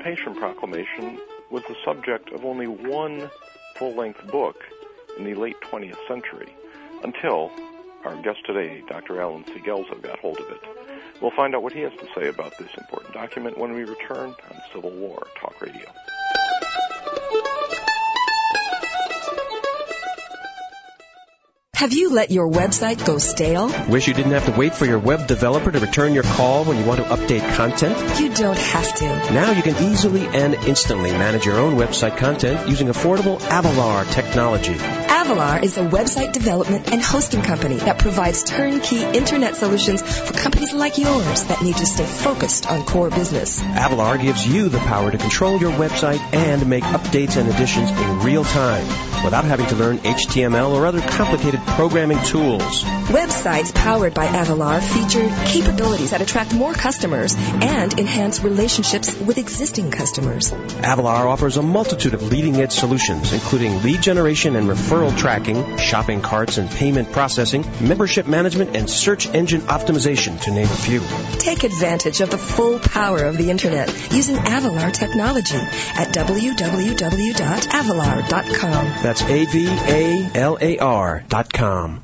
Emancipation Proclamation was the subject of only one full-length book in the late 20th century, until our guest today, Dr. Allen C. Got hold of it. We'll find out what he has to say about this important document when we return on Civil War Talk Radio. Have you let your website go stale? Wish you didn't have to wait for your web developer to return your call when you want to update content? You don't have to. Now you can easily and instantly manage your own website content using affordable Avalar technology. Avalar is a website development and hosting company that provides turnkey internet solutions for companies like yours that need to stay focused on core business. Avalar gives you the power to control your website and make updates and additions in real time without having to learn HTML or other complicated programming tools. Websites powered by Avalar feature capabilities that attract more customers and enhance relationships with existing customers. Avalar offers a multitude of leading edge solutions, including lead generation and referral tracking, shopping carts and payment processing, membership management, and search engine optimization, to name a few. Take advantage of the full power of the Internet using Avalar technology at www.avalar.com. That's A-V-A-L-A-R dot com.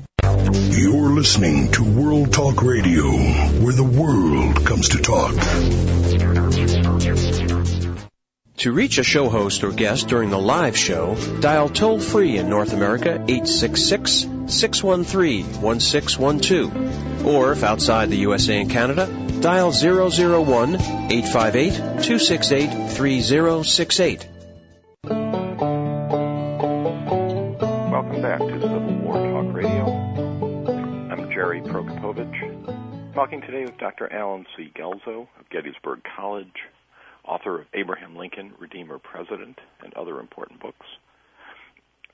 You're listening to World Talk Radio, where the world comes to talk. To reach a show host or guest during the live show, dial toll free in North America 866 613 1612. Or if outside the USA and Canada, dial 001 858 268 3068. Welcome back to Civil War Talk Radio. I'm Jerry Prokopowicz, talking today with Dr. Allen C. Guelzo of Gettysburg College, author of Abraham Lincoln, Redeemer President, and other important books.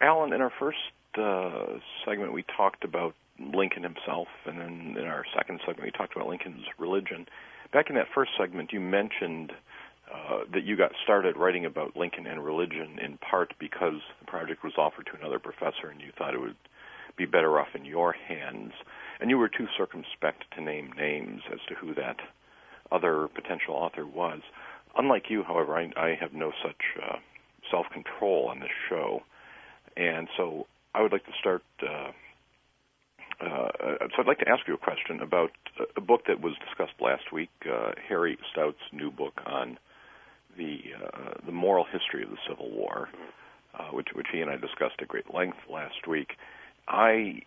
Alan, in our first uh, segment, we talked about Lincoln himself, and then in our second segment, we talked about Lincoln's religion. Back in that first segment, you mentioned uh, that you got started writing about Lincoln and religion in part because the project was offered to another professor and you thought it would be better off in your hands. And you were too circumspect to name names as to who that other potential author was. Unlike you, however, I, I have no such uh, self control on this show. And so I would like to start. Uh, uh, so I'd like to ask you a question about a book that was discussed last week, uh, Harry Stout's new book on the uh, the moral history of the Civil War, uh, which which he and I discussed at great length last week. I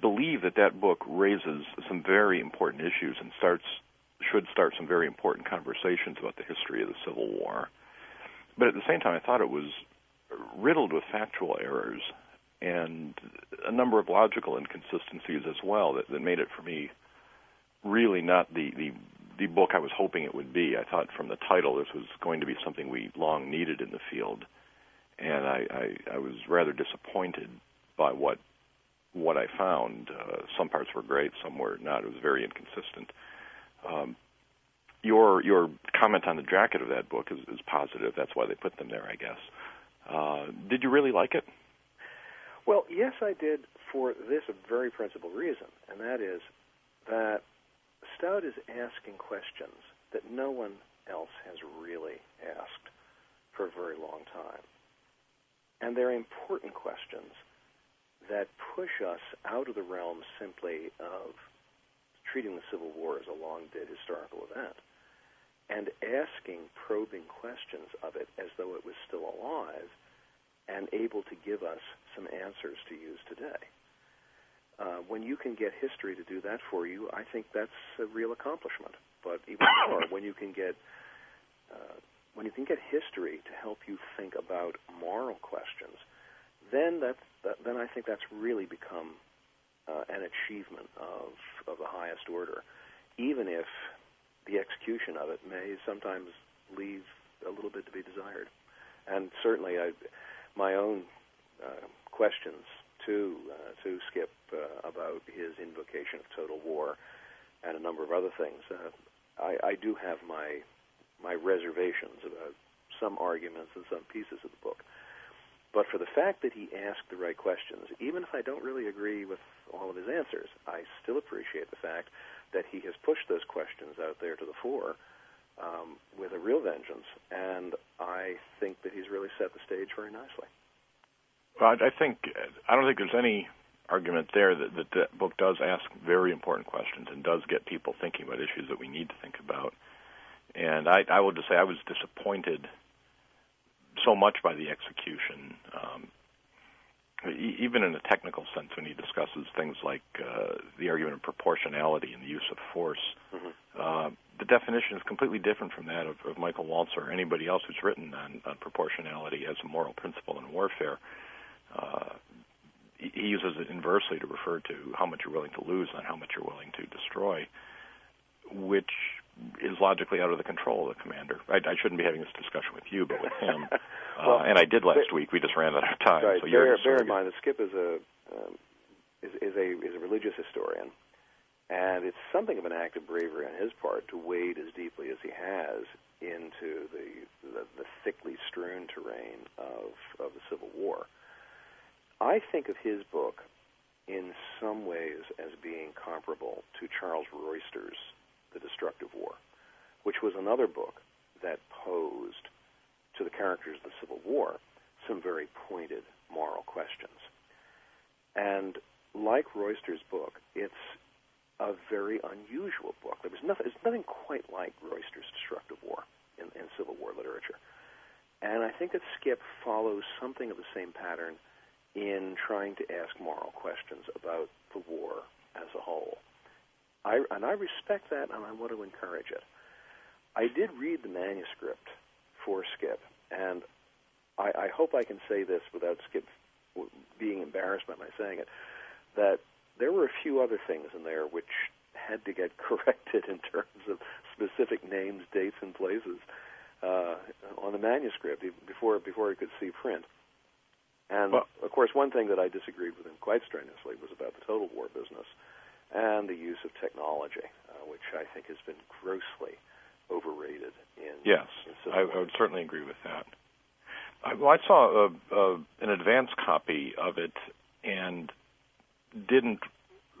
believe that that book raises some very important issues and starts should start some very important conversations about the history of the Civil War. But at the same time, I thought it was riddled with factual errors and a number of logical inconsistencies as well that, that made it for me really not the, the the book I was hoping it would be. I thought from the title this was going to be something we long needed in the field, and I, I, I was rather disappointed by what what I found. Uh, some parts were great, some were not. It was very inconsistent. Um, your your comment on the jacket of that book is, is positive. That's why they put them there, I guess. Uh, did you really like it? Well, yes, I did for this very principal reason, and that is that Stout is asking questions that no one else has really asked for a very long time. And they're important questions that push us out of the realm simply of treating the Civil War as a long dead historical event and asking probing questions of it as though it was still alive and able to give us some answers to use today. Uh, when you can get history to do that for you, I think that's a real accomplishment. But even more, when you can get uh, when you can get history to help you think about moral questions, then that's that, then I think that's really become uh, an achievement of of the highest order, even if the execution of it may sometimes leave a little bit to be desired. And certainly, I, my own uh, questions to uh, to Skip uh, about his invocation of total war and a number of other things. Uh, I, I do have my my reservations about some arguments and some pieces of the book. But for the fact that he asked the right questions, even if I don't really agree with all of his answers, I still appreciate the fact that he has pushed those questions out there to the fore um, with a real vengeance, and I think that he's really set the stage very nicely. Well, I think I don't think there's any argument there that, that the book does ask very important questions and does get people thinking about issues that we need to think about. And I, I will just say I was disappointed so much by the execution. Um, even in a technical sense, when he discusses things like uh, the argument of proportionality and the use of force, mm-hmm. uh, the definition is completely different from that of, of Michael Walzer or anybody else who's written on, on proportionality as a moral principle in warfare. Uh, he uses it inversely to refer to how much you're willing to lose, and how much you're willing to destroy, which is logically out of the control of the commander. I, I shouldn't be having this discussion with you, but with him. well, uh, and I did last week. We just ran out of time. Right. So bear, bear in mind that Skip is a um, is, is a is a religious historian, and it's something of an act of bravery on his part to wade as deeply as he has into the the, the thickly strewn terrain of of the Civil War. I think of his book in some ways as being comparable to Charles Royster's The Destructive War, which was another book that posed to the characters of the Civil War some very pointed moral questions. And like Royster's book, it's a very unusual book. There was nothing, there's nothing quite like Royster's Destructive War in, in Civil War literature. And I think that Skip follows something of the same pattern in trying to ask moral questions about the war as a whole. I, and I respect that, and I want to encourage it. I did read the manuscript for Skip, and I, I hope I can say this without Skip being embarrassed by my saying it, that there were a few other things in there which had to get corrected in terms of specific names, dates, and places uh, on the manuscript before before it could see print. And well, of course, one thing that I disagreed with him quite strenuously was about the total war business and the use of technology, uh, which I think has been grossly overrated in. Yes, in I, I, would certainly agree with that. I, well, I saw a, a, an advance copy of it and didn't.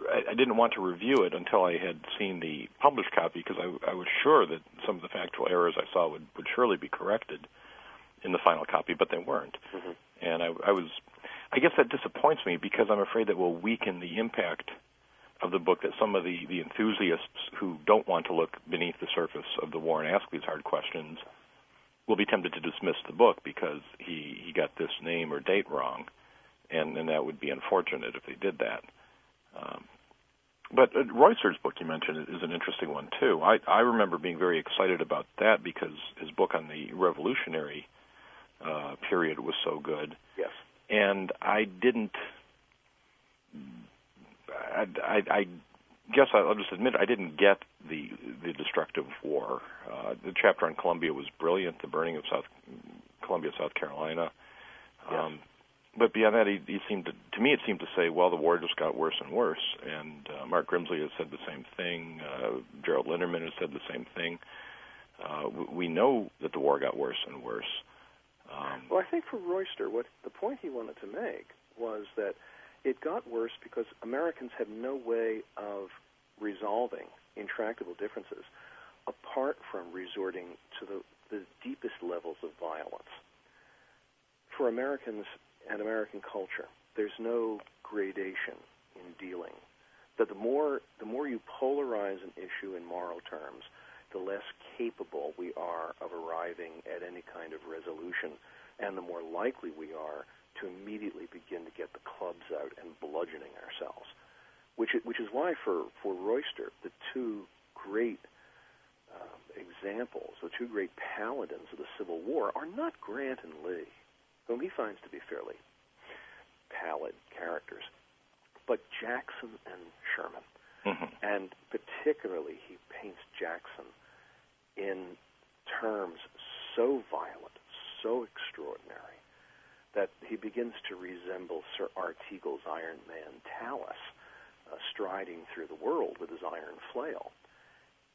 I, I didn't want to review it until I had seen the published copy because I, I was sure that some of the factual errors I saw would, would surely be corrected in the final copy, but they weren't. Mm-hmm and I, I was, I guess that disappoints me because I'm afraid that will weaken the impact of the book that some of the, the enthusiasts who don't want to look beneath the surface of the war and ask these hard questions will be tempted to dismiss the book because he, he got this name or date wrong, and, and that would be unfortunate if they did that. Um, but uh, book you mentioned is an interesting one too. I, I remember being very excited about that because his book on the revolutionary uh, period was so good. Yes. And I didn't. I, I, I guess I'll just admit I didn't get the the destructive war. Uh, the chapter on Columbia was brilliant. The burning of South Columbia, South Carolina. Yes. Um, but beyond that, he, he seemed to, to me, it seemed to say, well, the war just got worse and worse. And uh, Mark Grimsley has said the same thing. Uh, Gerald Linderman has said the same thing. Uh, we know that the war got worse and worse. Um, well, I think for Royster, what the point he wanted to make was that it got worse because Americans had no way of resolving intractable differences apart from resorting to the, the deepest levels of violence. For Americans and American culture, there's no gradation in dealing. That the more the more you polarize an issue in moral terms, the less capable we are of arriving at any kind of resolution, and the more likely we are to immediately begin to get the clubs out and bludgeoning ourselves. Which, which is why, for, for Royster, the two great uh, examples, the two great paladins of the Civil War, are not Grant and Lee, whom he finds to be fairly pallid characters, but Jackson and Sherman. Mm-hmm. And particularly, he paints Jackson in terms so violent, so extraordinary, that he begins to resemble Sir Artegall's Iron Man Talus, uh, striding through the world with his iron flail.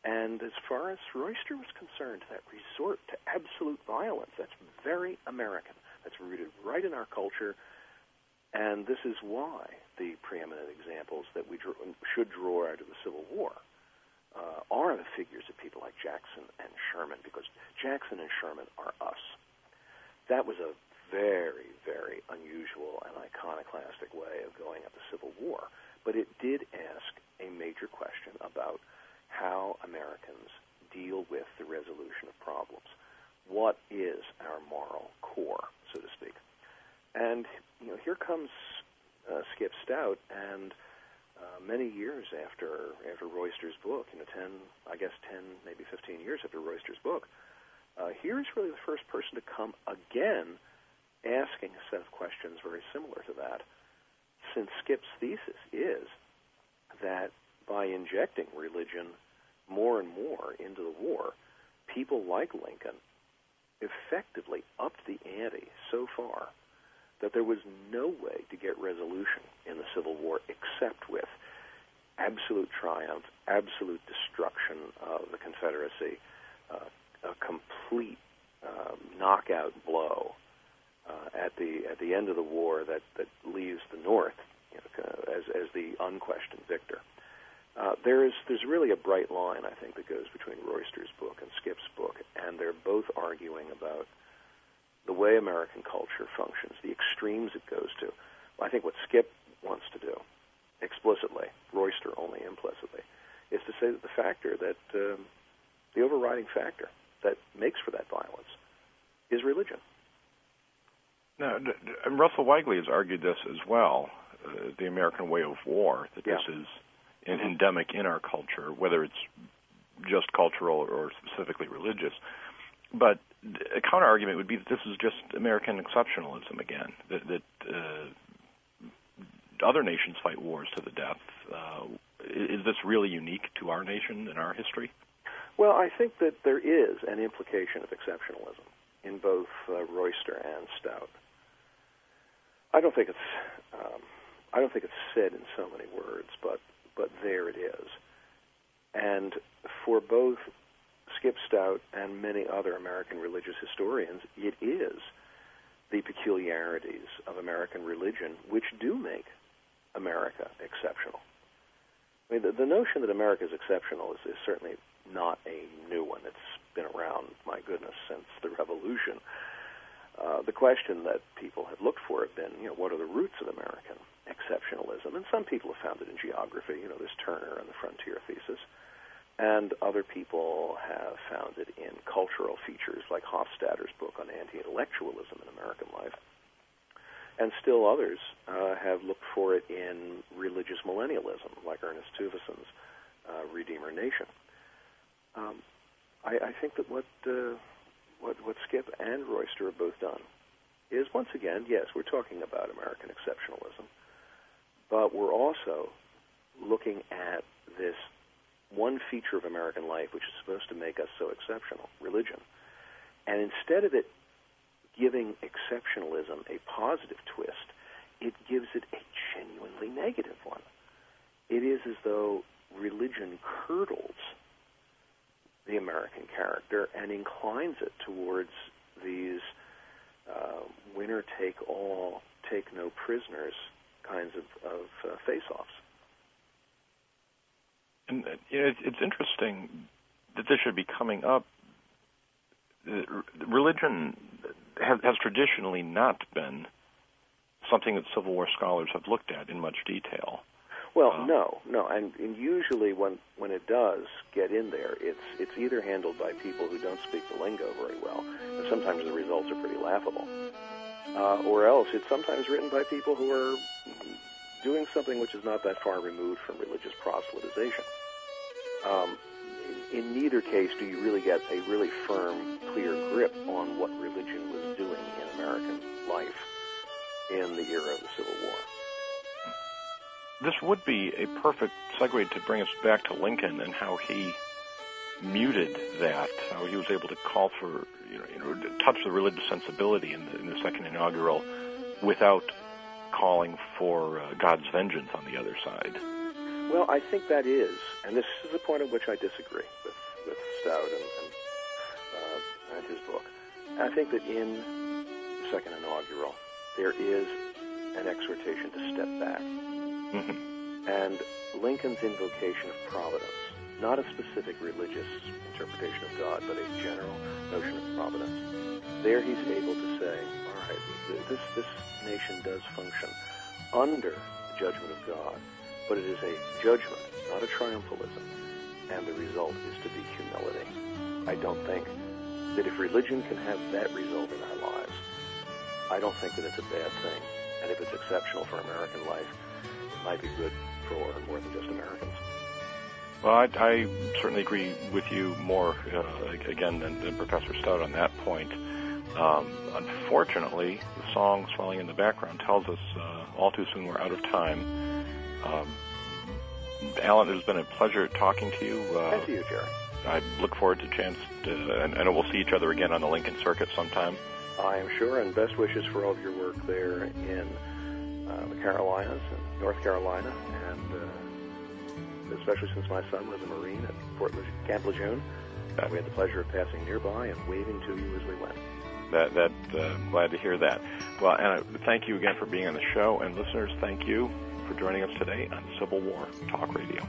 And as far as Royster was concerned, that resort to absolute violence, that's very American. That's rooted right in our culture. And this is why the preeminent examples that we drew, should draw out of the Civil War uh, are the figures of people like Jackson and Sherman, because Jackson and Sherman are us. That was a very, very unusual and iconoclastic way of going at the Civil War, but it did ask a major question about how Americans deal with the resolution of problems. What is our moral core, so to speak? And you know, here comes uh, Skip Stout, and uh, many years after after Royster's book, you know, ten, I guess ten, maybe fifteen years after Royster's book, uh, here's really the first person to come again, asking a set of questions very similar to that. Since Skip's thesis is that by injecting religion more and more into the war, people like Lincoln effectively upped the ante so far that there was no way to get resolution in the Civil War except with absolute triumph, absolute destruction of the Confederacy, uh, a complete um, knockout blow uh, at the at the end of the war that that leaves the North you know, as as the unquestioned victor. Uh, there is there's really a bright line I think that goes between Royster's book and Skip's book, and they're both arguing about the way American culture functions, the extremes it goes to. I think what Skip wants to do, explicitly, Royster only implicitly, is to say that the factor that um, the overriding factor that makes for that violence is religion. Now, Russell Weigley has argued this as well, uh, the American way of war, that yeah. this is endemic in our culture, whether it's just cultural or specifically religious. But a counter argument would be that this is just American exceptionalism again. That, that uh, other nations fight wars to the death. Uh, is this really unique to our nation and our history? Well, I think that there is an implication of exceptionalism in both uh, Royster and Stout. I don't think it's um, I don't think it's said in so many words, but but there it is. And for both Skip Stout and many other American religious historians, it is the peculiarities of American religion which do make America exceptional. I mean, the, the notion that America is exceptional is, is certainly not a new one. It's been around, my goodness, since the Revolution. Uh, the question that people have looked for have been, you know, what are the roots of American exceptionalism? And some people have found it in geography. You know, there's Turner and the Frontier Thesis and other people have found it in cultural features like Hofstadter's book on anti-intellectualism in American life. And still others uh, have looked for it in religious millennialism, like Ernest Tuveson's uh, Redeemer Nation. Um, I, I, think that what, uh, what, what Skip and Royster have both done is, once again, yes, we're talking about American exceptionalism, but we're also looking at this one feature of American life which is supposed to make us so exceptional religion. And instead of it giving exceptionalism a positive twist, it gives it a genuinely negative one. It is as though religion curdles the American character and inclines it towards these uh, winner take all, take no prisoners kinds of, of uh, face offs. And you know, it's, interesting that this should be coming up. Religion has traditionally not been something that Civil War scholars have looked at in much detail. Well, no, no, and, and usually when when it does get in there, it's it's either handled by people who don't speak the lingo very well, and sometimes the results are pretty laughable, uh, or else it's sometimes written by people who are doing something which is not that far removed from religious proselytization. Um, in neither case do you really get a really firm, clear grip on what religion was doing in American life in the era of the Civil War. This would be a perfect segue to bring us back to Lincoln and how he muted that, how he was able to call for, you know, you know touch the religious sensibility in the, in the second inaugural without calling for uh, God's vengeance on the other side. Well, I think that is, and this is a point at which I disagree with, with Stout and, and, uh, and his book. I think that in the second inaugural, there is an exhortation to step back. Mm-hmm. And Lincoln's invocation of providence not a specific religious interpretation of God, but a general notion of providence. There he's able to say, all right, this, this nation does function under the judgment of God, but it is a judgment, not a triumphalism, and the result is to be humility. I don't think that if religion can have that result in our lives, I don't think that it's a bad thing. And if it's exceptional for American life, it might be good for more than just Americans. Well, I, I certainly agree with you more, uh, again, than, than, Professor Stout on that point. Um, unfortunately, the song swelling in the background tells us uh, all too soon we're out of time. Um, Alan, it has been a pleasure talking to you. Uh, Thank you, Jerry. I look forward to a chance to, and, and we'll see each other again on the Lincoln Circuit sometime. I am sure, and best wishes for all of your work there in uh, the Carolinas and North Carolina, and uh, especially since my son was a Marine at Fort Le- Camp Lejeune. Uh, we had the pleasure of passing nearby and waving to you as we went. That, that uh, glad to hear that. Well, and thank you again for being on the show, and listeners, thank you for joining us today on Civil War Talk Radio.